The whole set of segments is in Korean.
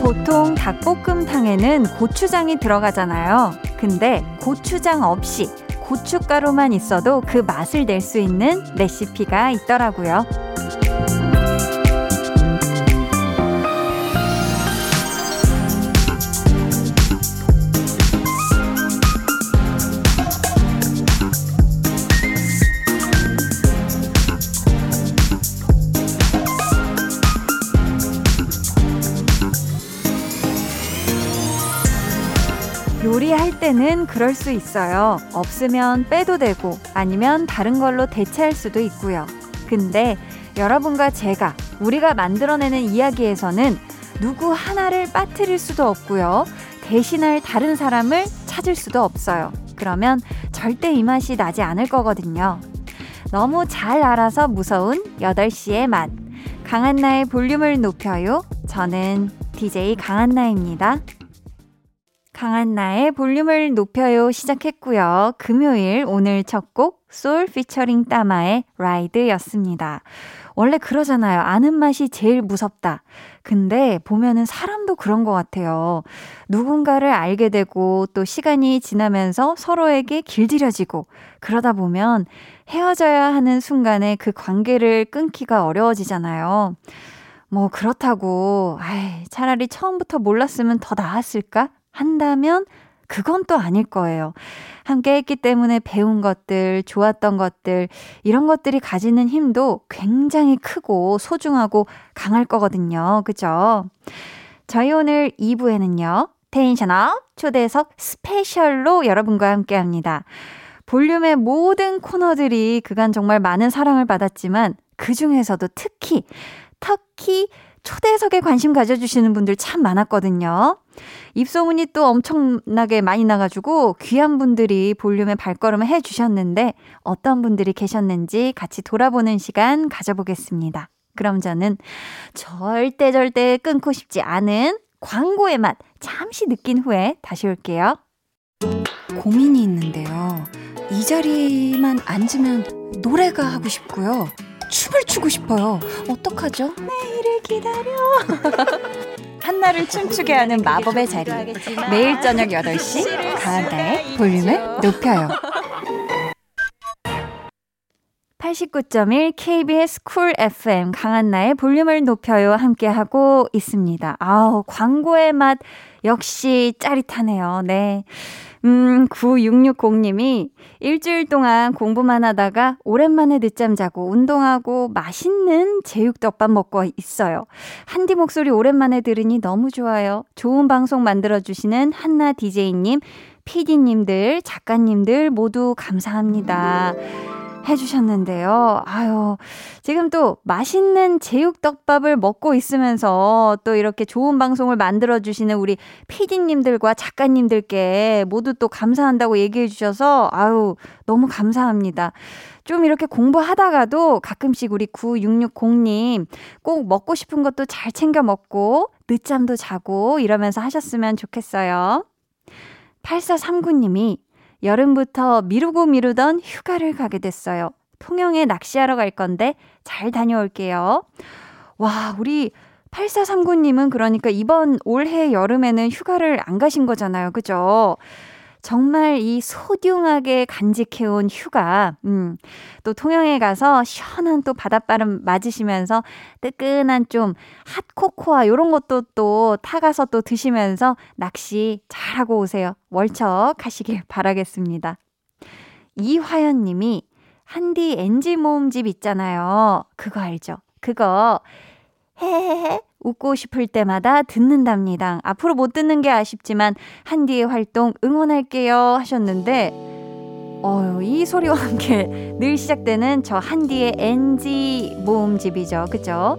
보통 닭볶음탕에는 고추장이 들어가잖아요. 근데 고추장 없이 고춧가루만 있어도 그 맛을 낼 수 있는 레시피가 있더라고요. 때는 그럴 수 있어요. 없으면 빼도 되고 아니면 다른 걸로 대체할 수도 있고요. 근데 여러분과 제가 우리가 만들어내는 이야기에서는 누구 하나를 빠뜨릴 수도 없고요. 대신할 다른 사람을 찾을 수도 없어요. 그러면 절대 이 맛이 나지 않을 거거든요. 너무 잘 알아서 무서운 8시의 맛. 강한나의 볼륨을 높여요. 저는 DJ 강한나입니다. 강한나의 볼륨을 높여요 시작했고요. 금요일 오늘 첫 곡 솔 피처링 따마의 라이드였습니다. 원래 그러잖아요. 아는 맛이 제일 무섭다. 근데 보면은 사람도 그런 것 같아요. 누군가를 알게 되고 또 시간이 지나면서 서로에게 길들여지고 그러다 보면 헤어져야 하는 순간에 그 관계를 끊기가 어려워지잖아요. 뭐 그렇다고 아이, 차라리 처음부터 몰랐으면 더 나았을까? 한다면 그건 또 아닐 거예요. 함께 했기 때문에 배운 것들, 좋았던 것들, 이런 것들이 가지는 힘도 굉장히 크고 소중하고 강할 거거든요. 그죠? 저희 오늘 2부에는요, 텐션업 초대석 스페셜로 여러분과 함께 합니다. 볼륨의 모든 코너들이 그간 정말 많은 사랑을 받았지만 그 중에서도 특히, 특히 초대석에 관심 가져주시는 분들 참 많았거든요. 입소문이 또 엄청나게 많이 나가지고 귀한 분들이 볼륨에 발걸음을 해주셨는데 어떤 분들이 계셨는지 같이 돌아보는 시간 가져보겠습니다. 그럼 저는 절대 절대 끊고 싶지 않은 광고의 맛 잠시 느낀 후에 다시 올게요. 고민이 있는데요. 이 자리만 앉으면 노래가 하고 싶고요. 춤을 추고 싶어요. 어떡하죠? 내일을 기다려. 한나를 춤추게 하는 마법의 자리. 매일 저녁 8시 강한나의 볼륨을 높여요. 89.1 KBS 쿨 FM 강한나의 볼륨을 높여요 함께하고 있습니다. 아우 광고의 맛 역시 짜릿하네요. 네. 음, 9660님이 일주일 동안 공부만 하다가 오랜만에 늦잠 자고 운동하고 맛있는 제육덮밥 먹고 있어요. 한디 목소리 오랜만에 들으니 너무 좋아요. 좋은 방송 만들어주시는 한나 DJ님, PD님들, 작가님들 모두 감사합니다. 해주셨는데요. 아유, 지금 또 맛있는 제육덮밥을 먹고 있으면서 또 이렇게 좋은 방송을 만들어주시는 우리 피디님들과 작가님들께 모두 또 감사한다고 얘기해주셔서 아유, 너무 감사합니다. 좀 이렇게 공부하다가도 가끔씩 우리 9660님 꼭 먹고 싶은 것도 잘 챙겨 먹고 늦잠도 자고 이러면서 하셨으면 좋겠어요. 8439님이 여름부터 미루고 미루던 휴가를 가게 됐어요. 통영에 낚시하러 갈 건데 잘 다녀올게요. 와, 우리 8439님은 그러니까 이번 올해 여름에는 휴가를 안 가신 거잖아요. 그죠? 정말 이 소중하게 간직해온 휴가, 음, 또 통영에 가서 시원한 또 바닷바람 맞으시면서 뜨끈한 좀 핫코코아 요런 것도 또 타가서 또 드시면서 낚시 잘하고 오세요. 월척 하시길 바라겠습니다. 이화연 님이 한디 엔지 모음집 있잖아요. 그거 알죠? 그거 헤헤헤 웃고 싶을 때마다 듣는답니다. 앞으로 못 듣는 게 아쉽지만 한디의 활동 응원할게요 하셨는데 어, 이 소리와 함께 늘 시작되는 저 한디의 NG 모음집이죠. 그죠?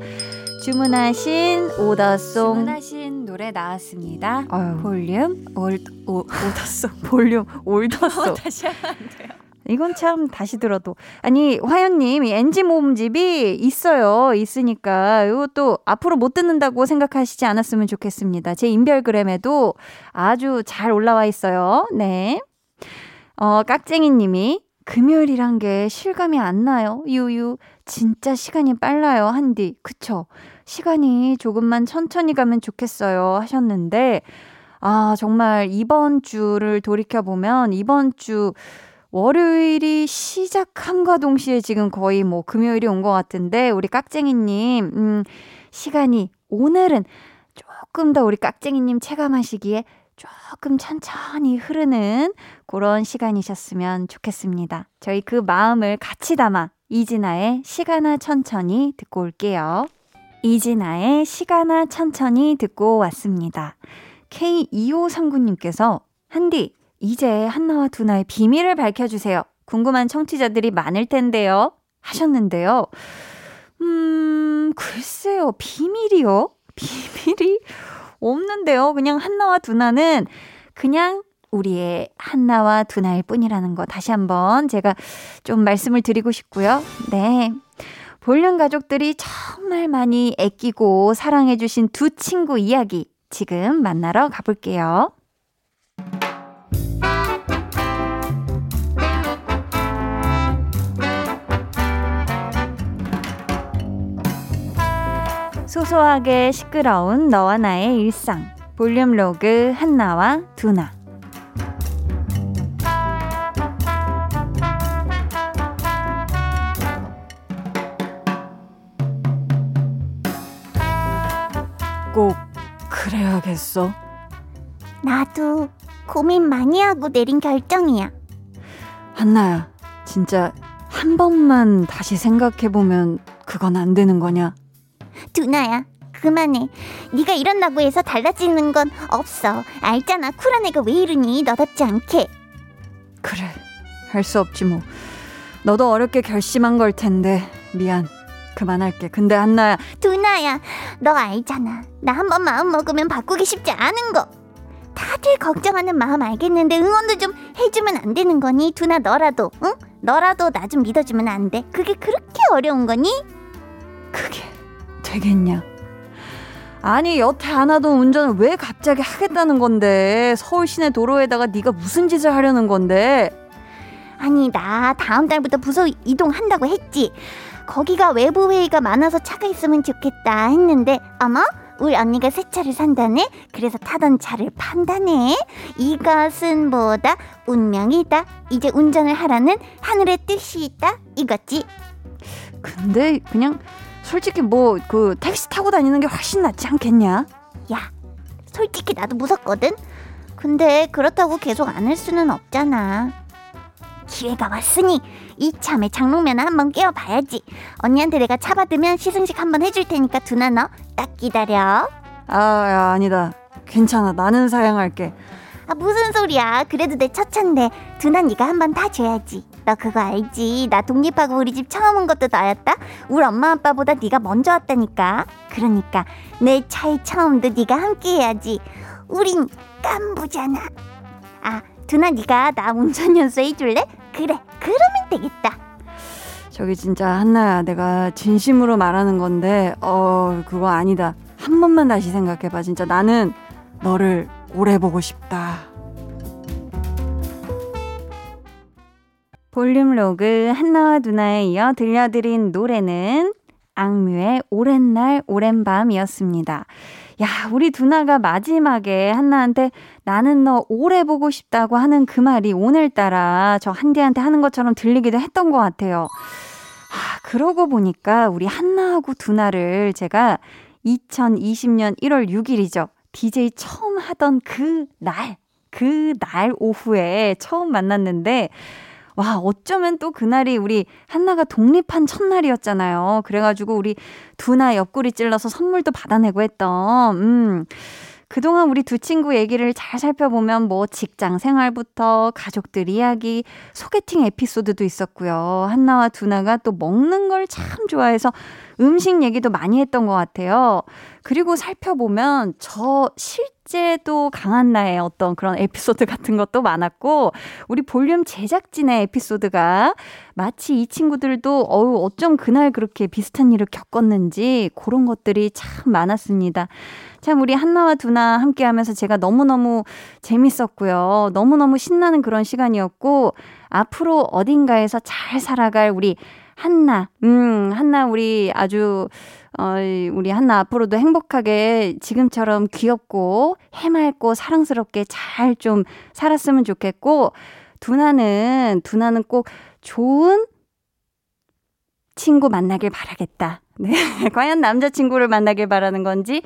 주문하신 오더송 주문하신 노래 나왔습니다. 어휴. 볼륨 올, 오, 오더송 볼륨 올더송 다시 하면 안 돼요. 이건 참 다시 들어도. 아니, 화연님, 이 NG 모음집이 있어요. 있으니까. 이것도 앞으로 못 듣는다고 생각하시지 않았으면 좋겠습니다. 제 인별그램에도 아주 잘 올라와 있어요. 네. 어, 깍쟁이 님이 금요일이란 게 실감이 안 나요. 유유. 진짜 시간이 빨라요. 한디. 그쵸? 시간이 조금만 천천히 가면 좋겠어요. 하셨는데, 아, 정말 이번 주를 돌이켜보면 이번 주 월요일이 시작함과 동시에 지금 거의 뭐 금요일이 온 것 같은데 우리 깍쟁이님 음, 시간이 오늘은 조금 더 우리 깍쟁이님 체감하시기에 조금 천천히 흐르는 그런 시간이셨으면 좋겠습니다. 저희 그 마음을 같이 담아 이진아의 시간아 천천히 듣고 올게요. 이진아의 시간아 천천히 듣고 왔습니다. K2539님께서 한디 이제 한나와 두나의 비밀을 밝혀주세요. 궁금한 청취자들이 많을 텐데요. 하셨는데요. 음, 글쎄요. 비밀이요? 비밀이 없는데요. 그냥 한나와 두나는 그냥 우리의 한나와 두나일 뿐이라는 거 다시 한번 제가 좀 말씀을 드리고 싶고요. 네. 볼륨 가족들이 정말 많이 애끼고 사랑해주신 두 친구 이야기 지금 만나러 가볼게요. 소소하게 시끄러운 너와 나의 일상. 볼륨 로그 한나와 두나. 꼭 그래야겠어. 나도 고민 많이 하고 내린 결정이야. 한나야, 진짜 한 번만 다시 생각해보면 그건 안 되는 거냐? 두나야 그만해. 네가 이런다고 해서 달라지는 건 없어. 알잖아 쿨한 애가 왜 이러니? 너답지 않게. 그래 할 수 없지 뭐. 너도 어렵게 결심한 걸 텐데. 미안 그만할게. 근데 한나야. 두나야 너 알잖아. 나 한 번 마음 먹으면 바꾸기 쉽지 않은 거. 다들 걱정하는 마음 알겠는데 응원도 좀 해주면 안 되는 거니? 두나 너라도 응? 너라도 나 좀 믿어주면 안 돼? 그게 그렇게 어려운 거니? 그게 되겠냐? 아니 여태 안 하던 운전을 왜 갑자기 하겠다는 건데? 서울 시내 도로에다가 네가 무슨 짓을 하려는 건데? 아니 나 다음 달부터 부서 이동한다고 했지. 거기가 외부 회의가 많아서 차가 있으면 좋겠다 했는데 어머 우리 언니가 새 차를 산다네? 그래서 타던 차를 판다네. 이것은 뭐다 운명이다. 이제 운전을 하라는 하늘의 뜻이 있다. 이거지. 근데 그냥 솔직히 뭐 그 택시 타고 다니는 게 훨씬 낫지 않겠냐? 야, 솔직히 나도 무섭거든. 근데 그렇다고 계속 안할 수는 없잖아. 기회가 왔으니 이참에 장롱면허 한번 깨워봐야지. 언니한테 내가 차 받으면 시승식 한번 해줄 테니까 두나 너 딱 기다려. 아, 야, 아니다. 괜찮아. 나는 사양할게. 아 무슨 소리야? 그래도 내 첫 차인데 두나 네가 한번 타줘야지. 너 그거 알지? 나 독립하고 우리 집 처음 온 것도 너였다. 우리 엄마 아빠보다 네가 먼저 왔다니까. 그러니까 내 차의 처음도 네가 함께해야지. 우린 깐부잖아. 아, 두나 네가 나 운전 연수 해줄래? 그래, 그러면 되겠다. 저기 진짜 한나야, 내가 진심으로 말하는 건데, 어, 그거 아니다. 한 번만 다시 생각해봐. 진짜 나는 너를 오래 보고 싶다. 볼륨 로그 한나와 누나에 이어 들려드린 노래는 악뮤의 오랜 날 오랜 밤이었습니다. 야, 우리 두나가 마지막에 한나한테 나는 너 오래 보고 싶다고 하는 그 말이 오늘따라 저 한디한테 하는 것처럼 들리기도 했던 것 같아요. 아, 그러고 보니까 우리 한나하고 두나를 제가 2020년 1월 6일이죠. DJ 처음 하던 그 날, 그 날 오후에 처음 만났는데, 와, 어쩌면 또 그날이 우리 한나가 독립한 첫날이었잖아요. 그래가지고 우리 두나 옆구리 찔러서 선물도 받아내고 했던, 음. 그동안 우리 두 친구 얘기를 잘 살펴보면 뭐 직장 생활부터 가족들 이야기, 소개팅 에피소드도 있었고요. 한나와 두나가 또 먹는 걸 참 좋아해서 음식 얘기도 많이 했던 것 같아요. 그리고 살펴보면 저 실제 실제 또 강한 나의 어떤 그런 에피소드 같은 것도 많았고, 우리 볼륨 제작진의 에피소드가 마치 이 친구들도 어우, 어쩜 그날 그렇게 비슷한 일을 겪었는지 그런 것들이 참 많았습니다. 참 우리 한나와 두나 함께 하면서 제가 너무너무 재밌었고요. 너무너무 신나는 그런 시간이었고, 앞으로 어딘가에서 잘 살아갈 우리 한나, 음, 한나 우리 아주, 어, 우리 한나 앞으로도 행복하게 지금처럼 귀엽고 해맑고 사랑스럽게 잘 좀 살았으면 좋겠고, 두나는, 두나는 꼭 좋은 친구 만나길 바라겠다. 네. 과연 남자친구를 만나길 바라는 건지,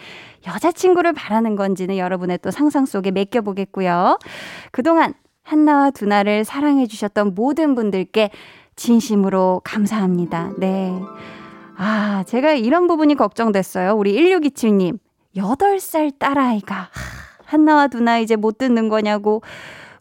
여자친구를 바라는 건지는 여러분의 또 상상 속에 맡겨보겠고요. 그동안 한나와 두나를 사랑해주셨던 모든 분들께 진심으로 감사합니다. 네. 아, 제가 이런 부분이 걱정됐어요. 우리 1627님. 8살 딸아이가 한나와 두나 이제 못 듣는 거냐고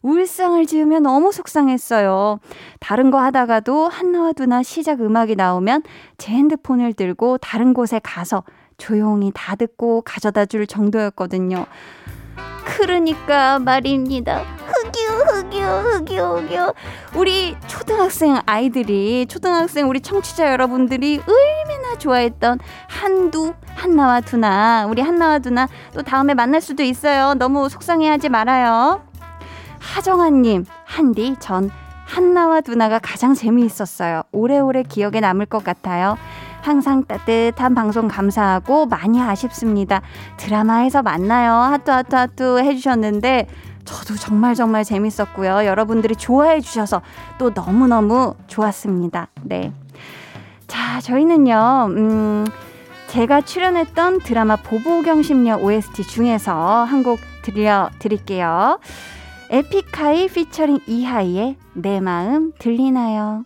울상을 지으면 너무 속상했어요. 다른 거 하다가도 한나와 두나 시작 음악이 나오면 제 핸드폰을 들고 다른 곳에 가서 조용히 다 듣고 가져다 줄 정도였거든요. 그러니까 말입니다. 흑유, 흑유, 흑유, 흑유. 우리 초등학생 아이들이, 초등학생 우리 청취자 여러분들이 얼마나 좋아했던 한두, 한나와 두나. 우리 한나와 두나 또 다음에 만날 수도 있어요. 너무 속상해 하지 말아요. 하정아님, 한디, 전 한나와 두나가 가장 재미있었어요. 오래오래 기억에 남을 것 같아요. 항상 따뜻한 방송 감사하고 많이 아쉽습니다. 드라마에서 만나요. 하트 하트 하트 해주셨는데 저도 정말 정말 재밌었고요. 여러분들이 좋아해 주셔서 또 너무너무 좋았습니다. 네. 자, 저희는요, 음, 제가 출연했던 드라마 보보경심녀 OST 중에서 한 곡 들려드릴게요. 에픽하이 피처링 이하이의 내 마음 들리나요?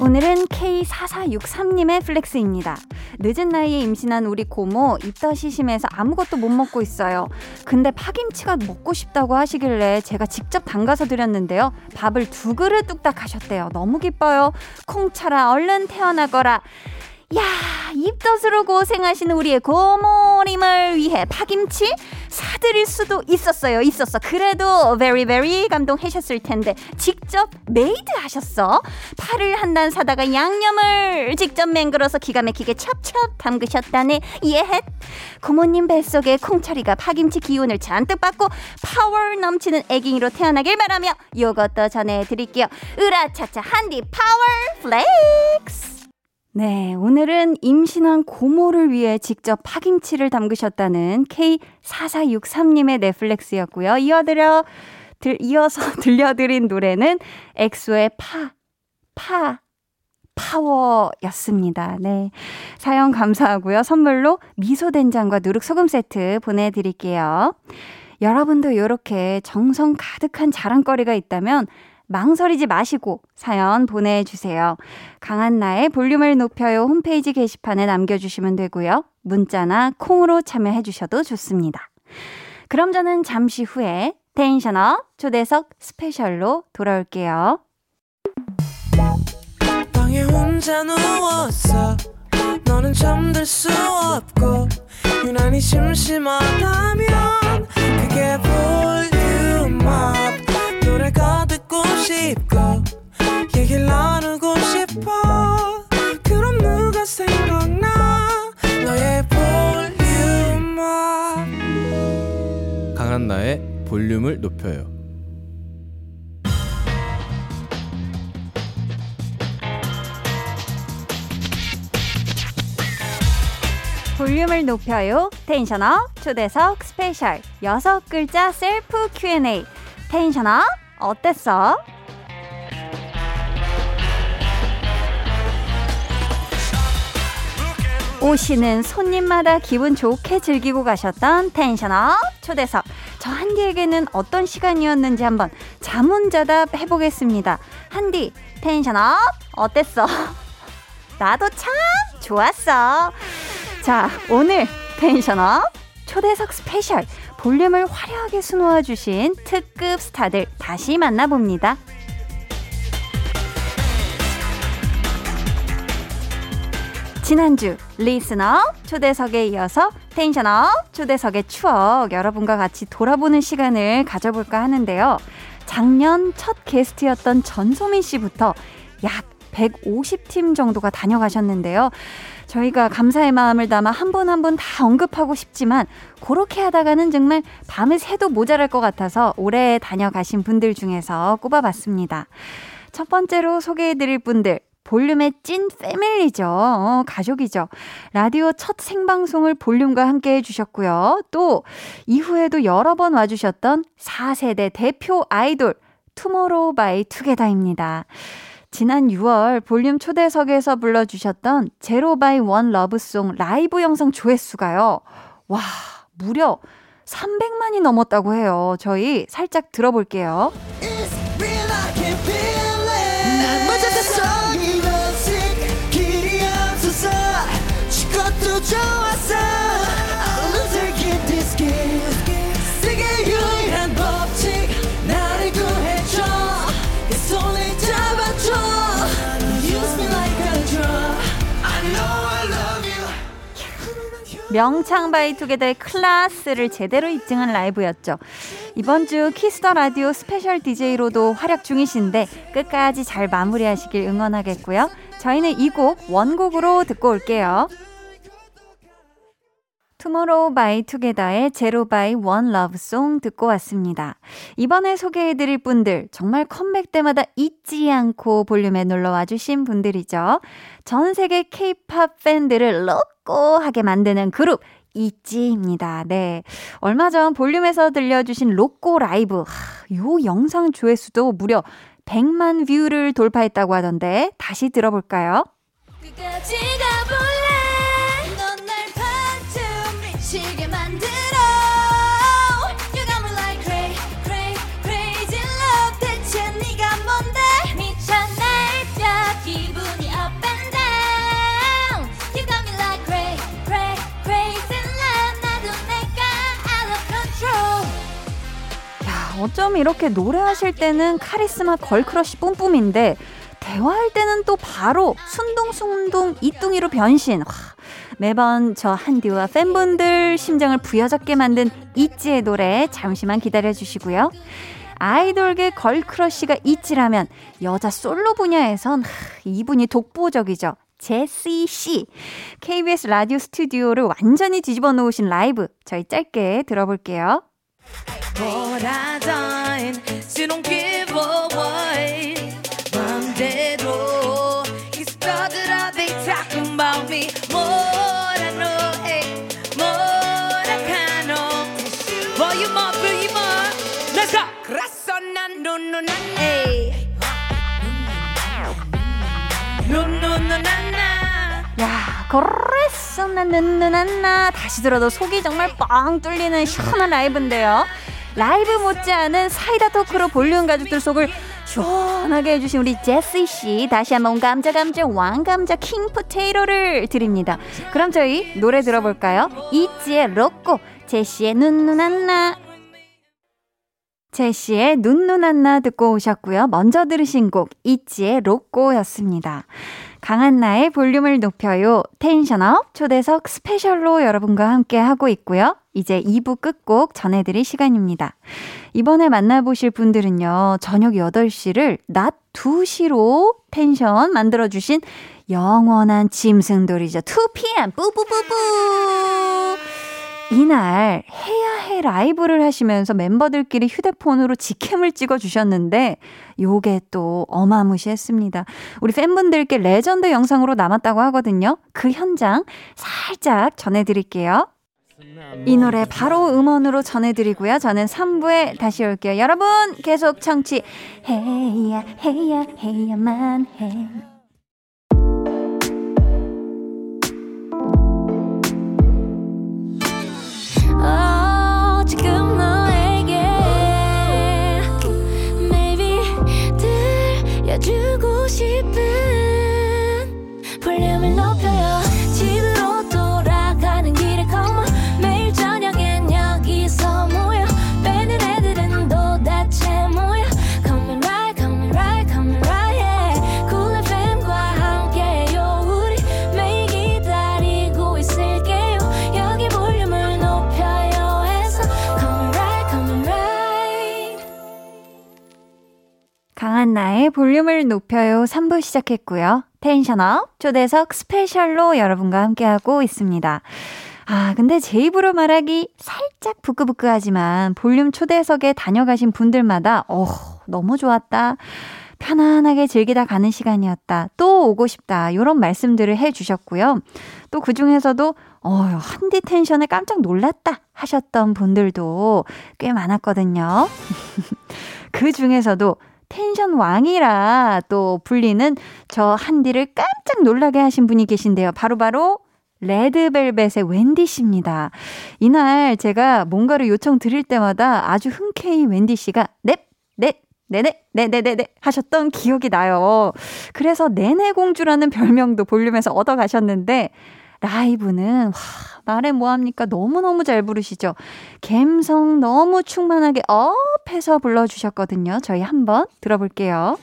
오늘은 K4463님의 flex입니다. 늦은 나이에 임신한 우리 고모 입덧이 심해서 아무것도 못 먹고 있어요. 근데 파김치가 먹고 싶다고 하시길래 제가 직접 담가서 드렸는데요. 밥을 두 그릇 뚝딱 하셨대요. 너무 기뻐요. 콩철아 얼른 태어나거라. 야, 입덧으로 고생하시는 우리의 고모님을 위해 파김치 사드릴 수도 있었어요. 있었어. 그래도 very very 감동하셨을 텐데 직접 made 하셨어. 파를 한 단 사다가 양념을 직접 맹글어서 기가 막히게 찹찹 담그셨다네. 예. 고모님 뱃속에 콩철이가 파김치 기운을 잔뜩 받고 파워 넘치는 애기로 태어나길 바라며 요것도 전해 드릴게요. 으라차차 한디 파워 flex. 네, 오늘은 임신한 고모를 위해 직접 파김치를 담그셨다는 K4463님의 네 flex였고요. 이어드려, 들, 이어서 들려드린 노래는 엑소의 파, 파, 파워였습니다. 네. 사연 감사하고요. 선물로 미소된장과 누룩소금 세트 보내드릴게요. 여러분도 이렇게 정성 가득한 자랑거리가 있다면 망설이지 마시고 사연 보내주세요. 강한나의 볼륨을 높여요 홈페이지 게시판에 남겨주시면 되고요. 문자나 콩으로 참여해주셔도 좋습니다. 그럼 저는 잠시 후에 텐션업 초대석 스페셜로 돌아올게요. 너는 잠들 수 없고 유난히 심심하다면 그게 볼륨업 노래가 듣 고 싶고 얘기를 나누고 싶어 그럼 누가 생각나 너의 볼륨을 강한나의 볼륨을 높여요 볼륨을 높여요. tension up 초대석 special 여섯 글자 셀프 Q&A. tension up 어땠어? 오시는 손님마다 기분 좋게 즐기고 가셨던 tension up 초대석. 저 한디에게는 어떤 시간이었는지 한번 자문자답 해보겠습니다. 한디, tension up 어땠어? 나도 참 좋았어. 자, 오늘 tension up 초대석 special 볼륨을 화려하게 수놓아 주신 특급 스타들 다시 만나봅니다. 지난주 리스너 초대석에 이어서 텐션업 초대석의 추억 여러분과 같이 돌아보는 시간을 가져볼까 하는데요. 작년 첫 게스트였던 전소민 씨부터 약 150팀 정도가 다녀가셨는데요. 저희가 감사의 마음을 담아 한 분 한 분 다 언급하고 싶지만 그렇게 하다가는 정말 밤을 새도 모자랄 것 같아서 올해 다녀가신 분들 중에서 꼽아봤습니다. 첫 번째로 소개해드릴 분들 볼륨의 찐 family죠. 어, 가족이죠. 라디오 첫 생방송을 볼륨과 함께 해주셨고요. 또 이후에도 여러 번 와주셨던 4세대 대표 아이돌 투모로우 바이 투게더입니다. 지난 6월 볼륨 초대석에서 불러주셨던 Zero by One Lovesong 라이브 영상 조회수가요. 와, 무려 300만이 넘었다고 해요. 저희 살짝 들어볼게요. 명창 바이투게더의 클라스를 제대로 입증한 라이브였죠. 이번 주 키스 더 라디오 special DJ로도 활약 중이신데 끝까지 잘 마무리하시길 응원하겠고요. 저희는 이 곡 원곡으로 듣고 올게요. 투모로우 바이 투게더의 Zero by One Lovesong 듣고 왔습니다. 이번에 소개해드릴 분들 정말 컴백 때마다 잊지 않고 볼륨에 놀러와 주신 분들이죠. 전 세계 케이팝 팬들을 로꼬하게 만드는 그룹 있지입니다. 네. 얼마 전 볼륨에서 들려주신 로꼬 라이브. 하, 요 영상 조회수도 무려 100만 view를 돌파했다고 하던데 다시 들어볼까요? 어쩜 이렇게 노래하실 때는 카리스마 girl crush 뿜뿜인데 대화할 때는 또 바로 순둥순둥 있둥이로 변신. 와, 매번 저 한디와 팬분들 심장을 부여잡게 만든 있지의 노래 잠시만 기다려 주시고요. 아이돌계 girl crush가 있지라면 여자 솔로 분야에선 이분이 독보적이죠. 제시 씨. KBS 라디오 스튜디오를 완전히 뒤집어 놓으신 라이브 저희 짧게 들어볼게요. What I done, so don't give away. 맘대로 It's all that I've been talking about me. What I know, hey, what I kind of. Volume up, volume up. Let's go. Corazón, no, no, no, hey. No, no, no, no, no. 야, 그랬어, 나는나나 다시 들어도 속이 정말 뻥 뚫리는 시원한 라이브인데요. 라이브 못지않은 사이다 talk로 볼륨 가족들 속을 시원하게 해주신 우리 제시 씨 다시 한번 감자 감자 왕 감자 king potato를 드립니다. 그럼 저희 노래 들어볼까요? 있지의 로꼬 제시의 눈누난나 제시의 눈누난나 듣고 오셨고요. 먼저 들으신 곡 있지의 로꼬였습니다. 강한나의 볼륨을 높여요. tension up 초대석 special로 여러분과 함께 하고 있고요. 이제 2부 끝곡 전해드릴 시간입니다. 이번에 만나보실 분들은요, 저녁 8시를 낮 2시로 텐션 만들어주신 영원한 짐승돌이죠. 2PM, 뿌뿌뿌뿌! 이날 해야 해 라이브를 하시면서 멤버들끼리 휴대폰으로 직캠을 찍어 주셨는데 요게 또 어마무시했습니다. 우리 팬분들께 레전드 영상으로 남았다고 하거든요. 그 현장 살짝 전해 드릴게요. 이 노래 바로 음원으로 전해드리고요. 저는 3부에 다시 올게요. 여러분 계속 청취 해야 해야 해야만 해. 강한 나의 볼륨을 높여요 3부 시작했고요. 텐션업 초대석 스페셜로 여러분과 함께하고 있습니다. 아, 근데 제 입으로 말하기 살짝 부끄부끄하지만 볼륨 초대석에 다녀가신 분들마다 어, 너무 좋았다. 편안하게 즐기다 가는 시간이었다. 또 오고 싶다. 이런 말씀들을 해 주셨고요. 또 그 중에서도 어, 한디 텐션에 깜짝 놀랐다 하셨던 분들도 꽤 많았거든요. 그 중에서도 텐션 왕이라 또 불리는 저 한디를 깜짝 놀라게 하신 분이 계신데요. 바로 바로 레드벨벳의 웬디 씨입니다. 이날 제가 뭔가를 요청 드릴 때마다 아주 흔쾌히 웬디 씨가 넵, 넵, 네네, 네네네네 하셨던 기억이 나요. 그래서 네네 공주라는 별명도 볼륨에서 얻어가셨는데 라이브는 와, 말해 뭐합니까? 너무너무 잘 부르시죠. 감성 너무 충만하게 업해서 불러주셨거든요. 저희 한번 들어볼게요.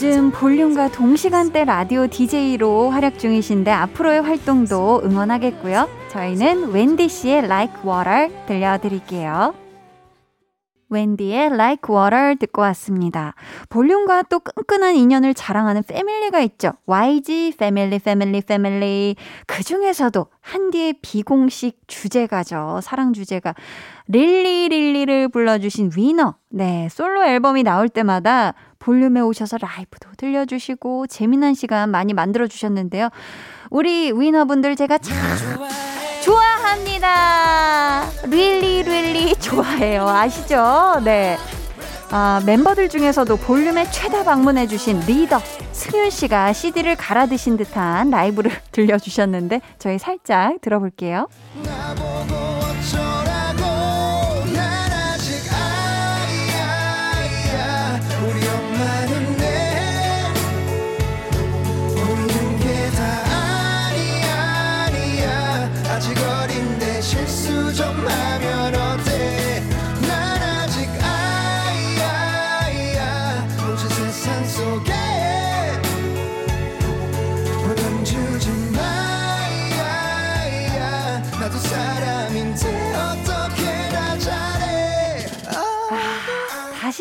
요즘 볼륨과 동시간대 라디오 DJ로 활약 중이신데 앞으로의 활동도 응원하겠고요. 저희는 웬디 씨의 Like Water 들려드릴게요. 웬디의 Like Water 듣고 왔습니다. 볼륨과 또 끈끈한 인연을 자랑하는 family가 있죠. YG family family family. 그 중에서도 한디의 비공식 주제가죠. 사랑 주제가 Really Really를 불러주신 위너. 네, 솔로 앨범이 나올 때마다 볼륨에 오셔서 라이브도 들려주시고 재미난 시간 많이 만들어주셨는데요. 우리 위너분들 제가 참 좋아합니다. 릴리 좋아해요. 아시죠? 네. 아, 멤버들 중에서도 볼륨에 최다 방문해주신 리더 승윤 씨가 CD를 갈아 드신 듯한 라이브를 들려주셨는데 저희 살짝 들어볼게요.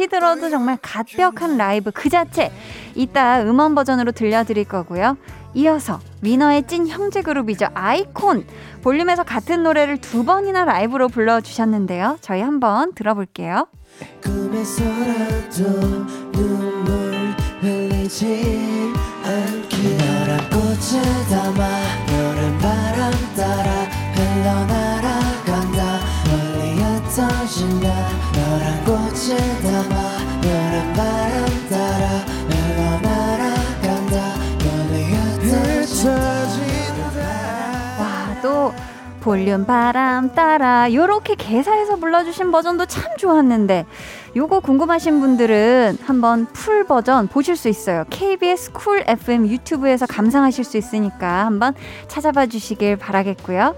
들어도 정말 갓벽한 라이브 그 자체 이따 음원 버전으로 들려드릴 거고요. 이어서 위너의 찐 형제 그룹이죠. 아이콘 볼륨에서 같은 노래를 두 번이나 라이브로 불러주셨는데요. 저희 한번 들어볼게요. 흘리지 않게 너란 꽃을 담아 너란 바람 따라 흘러날아간다 멀리 흩어진다 너란 꽃을 담아 너란 바람 따라 흘러 날아간다 멀리 흩어진다 와, 또 볼륨 바람 따라 요렇게 개사해서 불러주신 버전도 참 좋았는데 요거 궁금하신 분들은 한번 full 버전 보실 수 있어요. KBS 쿨 FM 유튜브에서 감상하실 수 있으니까 한번 찾아봐 주시길 바라겠고요.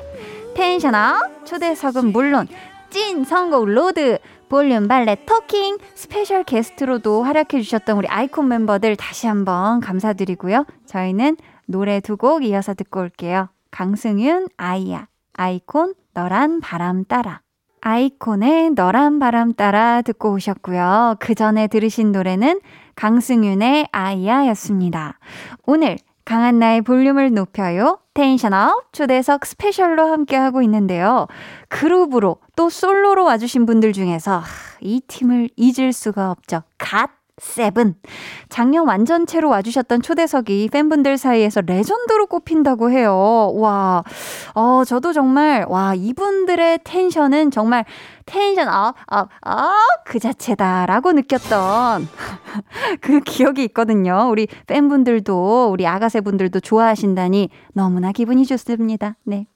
Tension up 초대석은 물론 찐 선곡 road 볼륨 valet talking special 게스트로도 활약해 주셨던 우리 아이콘 멤버들 다시 한번 감사드리고요. 저희는 노래 두 곡 이어서 듣고 올게요. 강승윤 아이야 아이콘 너란 바람 따라 아이콘의 너란 바람 따라 듣고 오셨고요. 그 전에 들으신 노래는 강승윤의 아이야였습니다. 오늘 강한나의 볼륨을 높여요. Tension up 초대석 special로 함께하고 있는데요. 그룹으로 또 솔로로 와주신 분들 중에서 이 팀을 잊을 수가 없죠. 갓 세븐. 작년 완전체로 와주셨던 초대석이 팬분들 사이에서 legend로 꼽힌다고 해요. 와, 어, 저도 정말, 와, 이분들의 tension은 정말 tension up, up, up, 그 자체다라고 느꼈던 그 기억이 있거든요. 우리 팬분들도, 우리 아가새 분들도 좋아하신다니 너무나 기분이 좋습니다. 네.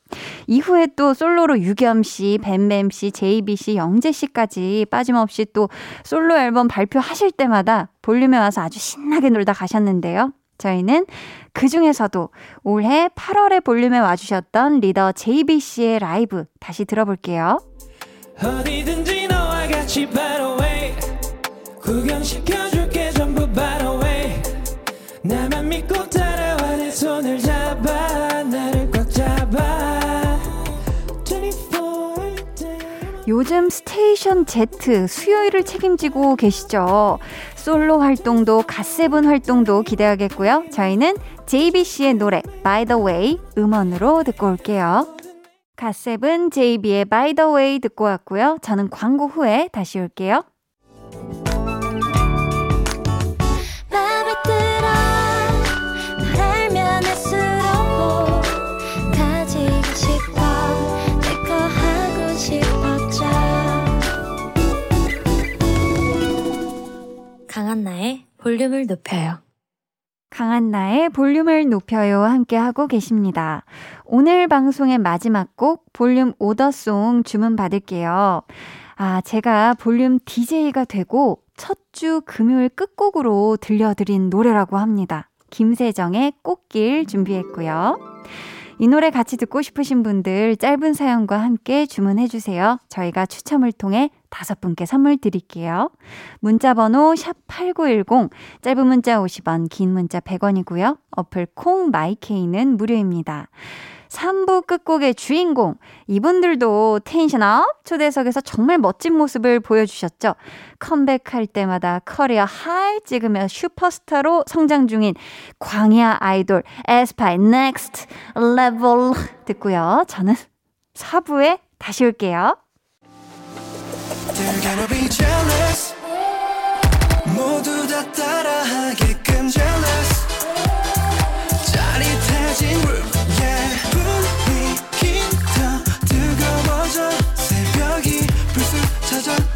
이후에 또 솔로로 유겸 씨, 뱀뱀 씨, 제이비 씨, 영재 씨까지 빠짐없이 또 솔로 앨범 발표하실 때마다 볼륨에 와서 아주 신나게 놀다 가셨는데요. 저희는 그 중에서도 올해 8월에 볼륨에 와주셨던 리더 제이비 씨의 라이브 다시 들어볼게요. 어디든지 너와 같이 way 구경시켜줄게 전부 way 나만 믿고 따라와 내 손을 잡 요즘 스테이션 Z 수요일을 책임지고 계시죠. 솔로 활동도 갓세븐 활동도 기대하겠고요. 저희는 JB 씨의 노래 By the Way 음원으로 듣고 올게요. 갓세븐 JB의 By the Way 듣고 왔고요. 저는 광고 후에 다시 올게요. 강한나의 볼륨을 높여요 강한나의 볼륨을 높여요 함께 하고 계십니다. 오늘 방송의 마지막 곡 볼륨 오더송 주문 받을게요. 아, 제가 볼륨 DJ가 되고 첫 주 금요일 끝곡으로 들려드린 노래라고 합니다. 김세정의 꽃길 준비했고요. 이 노래 같이 듣고 싶으신 분들 짧은 사연과 함께 주문해 주세요. 저희가 추첨을 통해 다섯 분께 선물 드릴게요. 문자 번호 샵8910 짧은 문자 50원, 긴 문자 100원이고요. 어플 콩 마이케이는 무료입니다. 3부 끝곡의 주인공 이분들도 Tension up 초대석에서 정말 멋진 모습을 보여주셨죠. 컴백할 때마다 career high 찍으며 슈퍼스타로 성장 중인 광야 아이돌 에스파의 Next Level 듣고요. 저는 4부에 다시 올게요.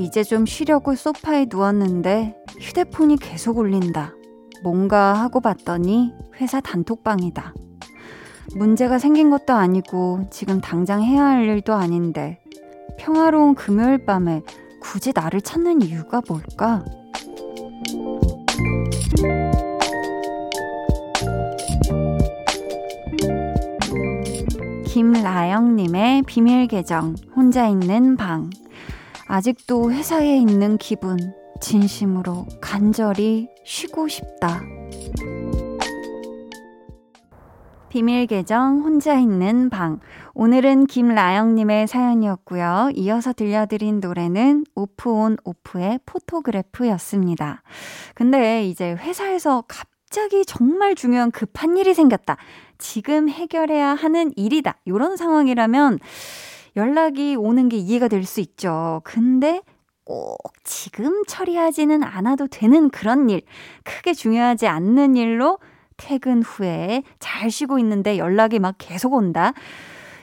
이제 좀 쉬려고 소파에 누웠는데 휴대폰이 계속 울린다. 뭔가 하고 봤더니 회사 단톡방이다. 문제가 생긴 것도 아니고 지금 당장 해야 할 일도 아닌데 평화로운 금요일 밤에 굳이 나를 찾는 이유가 뭘까? 김라영님의 비밀 계정, 혼자 있는 방. 아직도 회사에 있는 기분, 진심으로 간절히 쉬고 싶다. 비밀 계정 혼자 있는 방. 오늘은 김라영님의 사연이었고요. 이어서 들려드린 노래는 오프온 오프의 포토그래프였습니다. 근데 이제 회사에서 갑자기 정말 중요한 급한 일이 생겼다. 지금 해결해야 하는 일이다. 이런 상황이라면 연락이 오는 게 이해가 될 수 있죠. 근데 꼭 지금 처리하지는 않아도 되는 그런 일, 크게 중요하지 않는 일로 퇴근 후에 잘 쉬고 있는데 연락이 막 계속 온다.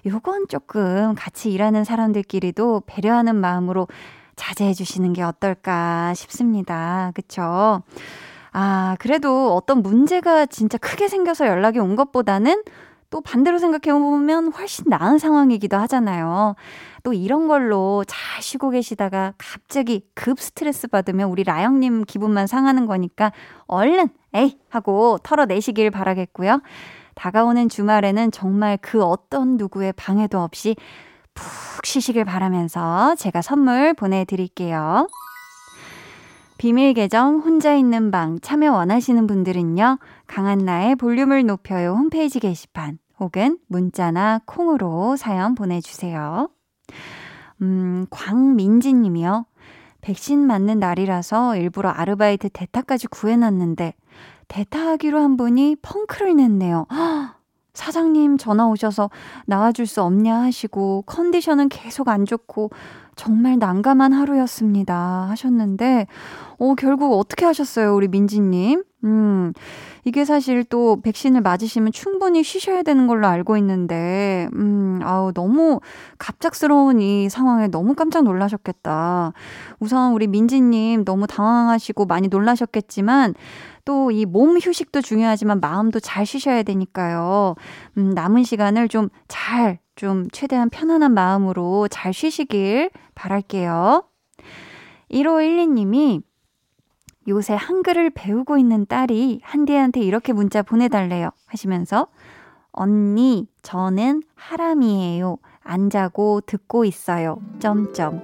요건 조금 같이 일하는 사람들끼리도 배려하는 마음으로 자제해 주시는 게 어떨까 싶습니다. 그쵸? 아, 그래도 어떤 문제가 진짜 크게 생겨서 연락이 온 것보다는 또 반대로 생각해 보면 훨씬 나은 상황이기도 하잖아요. 또 이런 걸로 잘 쉬고 계시다가 갑자기 급 스트레스 받으면 우리 라영님 기분만 상하는 거니까 얼른 에이 하고 털어내시길 바라겠고요. 다가오는 주말에는 정말 그 어떤 누구의 방해도 없이 푹 쉬시길 바라면서 제가 선물 보내드릴게요. 비밀 계정 혼자 있는 방 참여 원하시는 분들은요. 강한나의 볼륨을 높여요 홈페이지 게시판 혹은 문자나 콩으로 사연 보내주세요. 음, 광민지 님이요. 백신 맞는 날이라서 일부러 아르바이트 대타까지 구해놨는데 대타하기로 한 분이 펑크를 냈네요. 사장님 전화 오셔서 나와줄 수 없냐 하시고 컨디션은 계속 안 좋고 정말 난감한 하루였습니다 하셨는데 어 결국 어떻게 하셨어요 우리 민지님? 음 이게 사실 또 백신을 맞으시면 충분히 쉬셔야 되는 걸로 알고 있는데 음 아우 너무 갑작스러운 이 상황에 너무 깜짝 놀라셨겠다. 우선 우리 민지님 너무 당황하시고 많이 놀라셨겠지만 또 이 몸 휴식도 중요하지만 마음도 잘 쉬셔야 되니까요. 음, 남은 시간을 좀 잘, 좀 최대한 편안한 마음으로 잘 쉬시길 바랄게요. 1512님이 요새 한글을 배우고 있는 딸이 한디한테 이렇게 문자 보내달래요. 하시면서, 언니, 저는 하람이에요. 안 자고 듣고 있어요. 점점.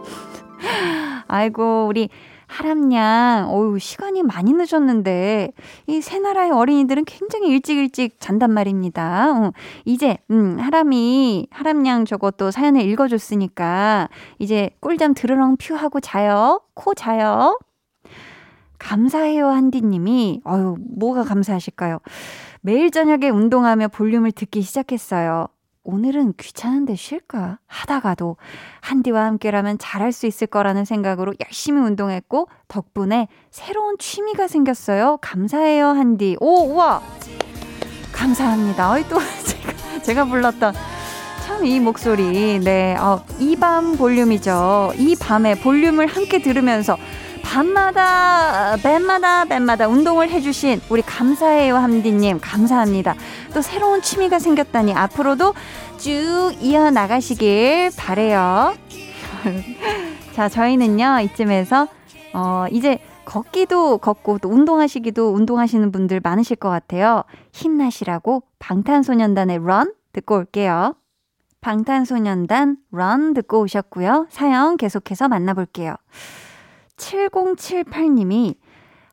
아이고, 우리 하람양, 어유 시간이 많이 늦었는데, 이 새 나라의 어린이들은 굉장히 일찍 일찍 잔단 말입니다. 어, 이제, 음, 하람이, 하람양 저것도 사연을 읽어줬으니까, 이제 꿀잠 드르렁 퓨 하고 자요. 코 자요. 감사해요, 한디님이. 어유 뭐가 감사하실까요? 매일 저녁에 운동하며 볼륨을 듣기 시작했어요. 오늘은 귀찮은데 쉴까? 하다가도 한디와 함께라면 잘할 수 있을 거라는 생각으로 열심히 운동했고 덕분에 새로운 취미가 생겼어요. 감사해요, 한디. 오, 우와! 감사합니다. 어이, 또 제가, 제가 불렀던 참 이 목소리. 네, 어, 이 밤 볼륨이죠. 이 밤에 볼륨을 함께 들으면서 밤마다, 뱀마다, 뱀마다 운동을 해주신 우리 감사해요, 함디님. 감사합니다. 또 새로운 취미가 생겼다니 앞으로도 쭉 이어 나가시길 바래요. 자, 저희는요, 이쯤에서, 어, 이제 걷기도 걷고 또 운동하시기도 운동하시는 분들 많으실 것 같아요. 힘나시라고 방탄소년단의 Run 듣고 올게요. 방탄소년단 Run 듣고 오셨고요. 사연 계속해서 만나볼게요. 7078님이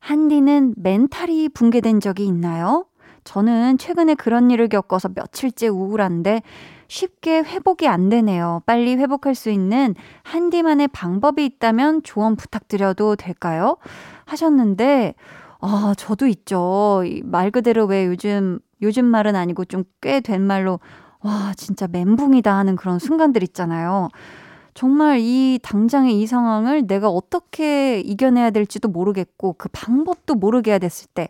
한디는 멘탈이 붕괴된 적이 있나요? 저는 최근에 그런 일을 겪어서 며칠째 우울한데 쉽게 회복이 안 되네요. 빨리 회복할 수 있는 한디만의 방법이 있다면 조언 부탁드려도 될까요? 하셨는데, 아, 저도 있죠. 말 그대로 왜 요즘, 요즘 말은 아니고 좀 꽤 된 말로, 와, 진짜 멘붕이다 하는 그런 순간들 있잖아요. 정말 이 당장의 이 상황을 내가 어떻게 이겨내야 될지도 모르겠고 그 방법도 모르게 됐을 때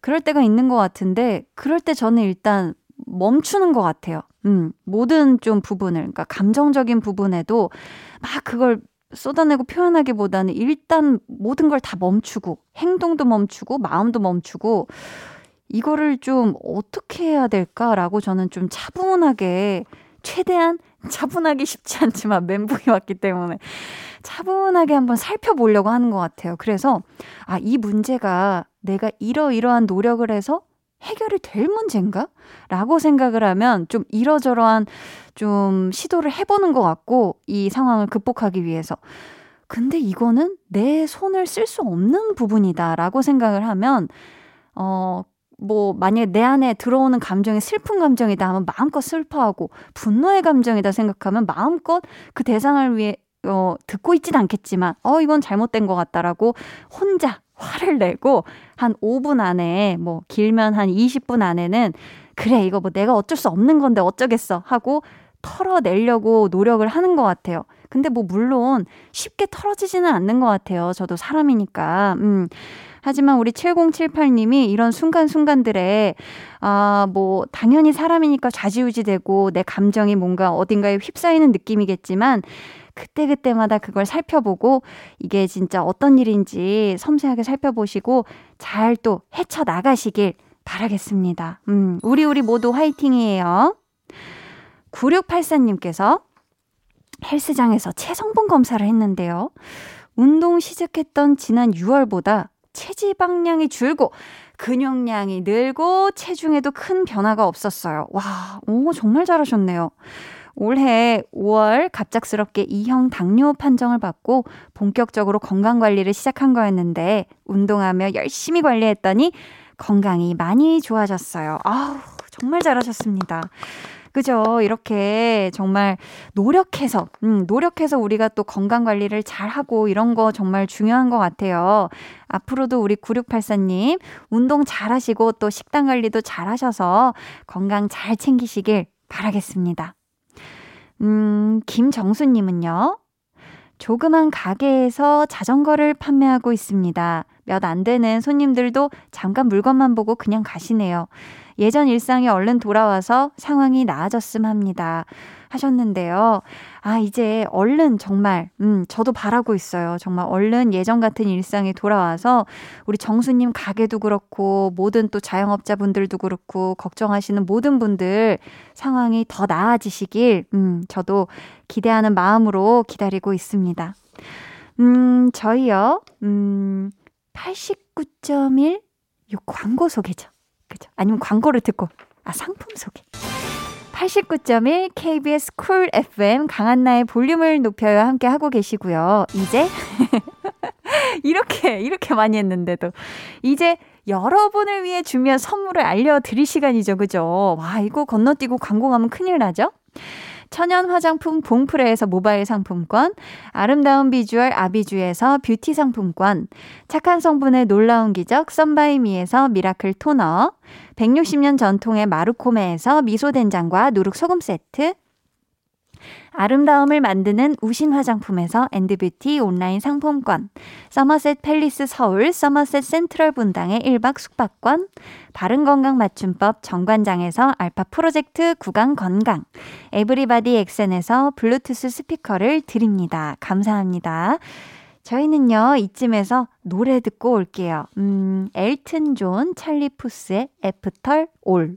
그럴 때가 있는 것 같은데 그럴 때 저는 일단 멈추는 것 같아요. 음, 모든 좀 부분을 그러니까 감정적인 부분에도 막 그걸 쏟아내고 표현하기보다는 일단 모든 걸 다 멈추고 행동도 멈추고 마음도 멈추고 이거를 좀 어떻게 해야 될까라고 저는 좀 차분하게 최대한 차분하기 쉽지 않지만 멘붕이 왔기 때문에 차분하게 한번 살펴보려고 하는 것 같아요. 그래서 아, 이 문제가 내가 이러이러한 노력을 해서 해결이 될 문제인가? 라고 생각을 하면 좀 이러저러한 좀 시도를 해보는 것 같고 이 상황을 극복하기 위해서. 근데 이거는 내 손을 쓸 수 없는 부분이다 라고 생각을 하면, 어, 뭐, 만약에 내 안에 들어오는 감정이 슬픈 감정이다 하면 마음껏 슬퍼하고, 분노의 감정이다 생각하면 마음껏 그 대상을 위해, 어, 듣고 있진 않겠지만, 어, 이건 잘못된 것 같다라고 혼자 화를 내고, 한 5분 안에, 뭐, 길면 한 20분 안에는, 그래, 이거 뭐 내가 어쩔 수 없는 건데 어쩌겠어 하고 털어내려고 노력을 하는 것 같아요. 근데 뭐 물론 쉽게 털어지지는 않는 것 같아요. 저도 사람이니까. 음. 하지만 우리 7078님이 이런 순간순간들에, 아, 뭐, 당연히 사람이니까 좌지우지 되고 내 감정이 뭔가 어딘가에 휩싸이는 느낌이겠지만, 그때그때마다 그걸 살펴보고 이게 진짜 어떤 일인지 섬세하게 살펴보시고 잘 또 헤쳐나가시길 바라겠습니다. 음, 우리 우리 모두 화이팅이에요. 9684님께서 헬스장에서 체성분 검사를 했는데요. 운동 시작했던 지난 6월보다 체지방량이 줄고 근육량이 늘고 체중에도 큰 변화가 없었어요. 와, 오, 정말 잘하셨네요. 올해 5월 갑작스럽게 2형 당뇨 판정을 받고 본격적으로 건강 관리를 시작한 거였는데 운동하며 열심히 관리했더니 건강이 많이 좋아졌어요. 아우, 정말 잘하셨습니다. 그죠? 이렇게 정말 노력해서, 음, 노력해서 우리가 또 건강 관리를 잘 하고 이런 거 정말 중요한 것 같아요. 앞으로도 우리 9684님, 운동 잘 하시고 또 식단 관리도 잘 하셔서 건강 잘 챙기시길 바라겠습니다. 음, 김정수님은요, 조그만 가게에서 자전거를 판매하고 있습니다. 몇 안 되는 손님들도 잠깐 물건만 보고 그냥 가시네요. 예전 일상이 얼른 돌아와서 상황이 나아졌음 합니다. 하셨는데요. 아, 이제 얼른 정말, 음, 저도 바라고 있어요. 정말 얼른 예전 같은 일상이 돌아와서 우리 정수님 가게도 그렇고, 모든 또 자영업자분들도 그렇고, 걱정하시는 모든 분들 상황이 더 나아지시길, 음, 저도 기대하는 마음으로 기다리고 있습니다. 음, 저희요, 음, 89.1? 요 광고 소개죠. 그죠? 아니면 광고를 듣고, 아, 상품 소개. 89.1 KBS 쿨 FM 강한나의 볼륨을 높여요 함께 하고 계시고요. 이제 이렇게 이렇게 많이 했는데도 이제 여러분을 위해 준비한 선물을 알려드릴 시간이죠, 그죠? 와 이거 건너뛰고 광고 가면 큰일 나죠? 천연 화장품 봉프레에서 모바일 상품권, 아름다운 비주얼 아비주에서 뷰티 상품권, 착한 성분의 놀라운 기적 썬바이미에서 Miracle Toner, 160년 전통의 마루코메에서 미소된장과 누룩소금 세트, 아름다움을 만드는 우신 화장품에서 엔드뷰티 온라인 상품권, 서머셋 팰리스 서울 서머셋 센트럴 분당의 1박 숙박권, 바른건강 맞춤법 정관장에서 알파 프로젝트 구강 건강, 에브리바디 엑센에서 블루투스 스피커를 드립니다. 감사합니다. 저희는요, 이쯤에서 노래 듣고 올게요. 음, 엘튼 존 찰리 푸스의 After All.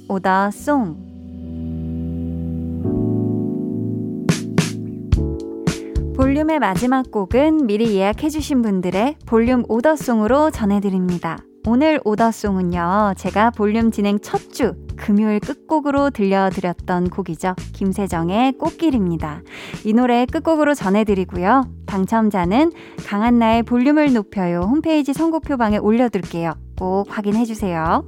오더송. 볼륨의 마지막 곡은 미리 예약해주신 분들의 볼륨 오더송으로 전해드립니다. 오늘 오더송은요, 제가 볼륨 진행 첫 주 금요일 끝곡으로 들려드렸던 곡이죠. 김세정의 꽃길입니다. 이 노래 끝곡으로 전해드리고요. 당첨자는 강한나의 볼륨을 높여요. 홈페이지 선곡표방에 올려둘게요. 꼭 확인해주세요.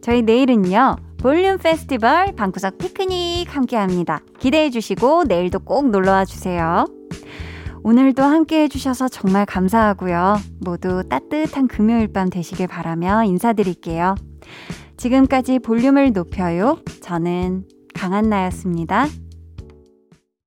저희 내일은요, 볼륨 페스티벌 방구석 피크닉 함께 합니다. 기대해 주시고 내일도 꼭 놀러 와 주세요. 오늘도 함께 해주셔서 정말 감사하고요. 모두 따뜻한 금요일 밤 되시길 바라며 인사드릴게요. 지금까지 볼륨을 높여요. 저는 강한나였습니다.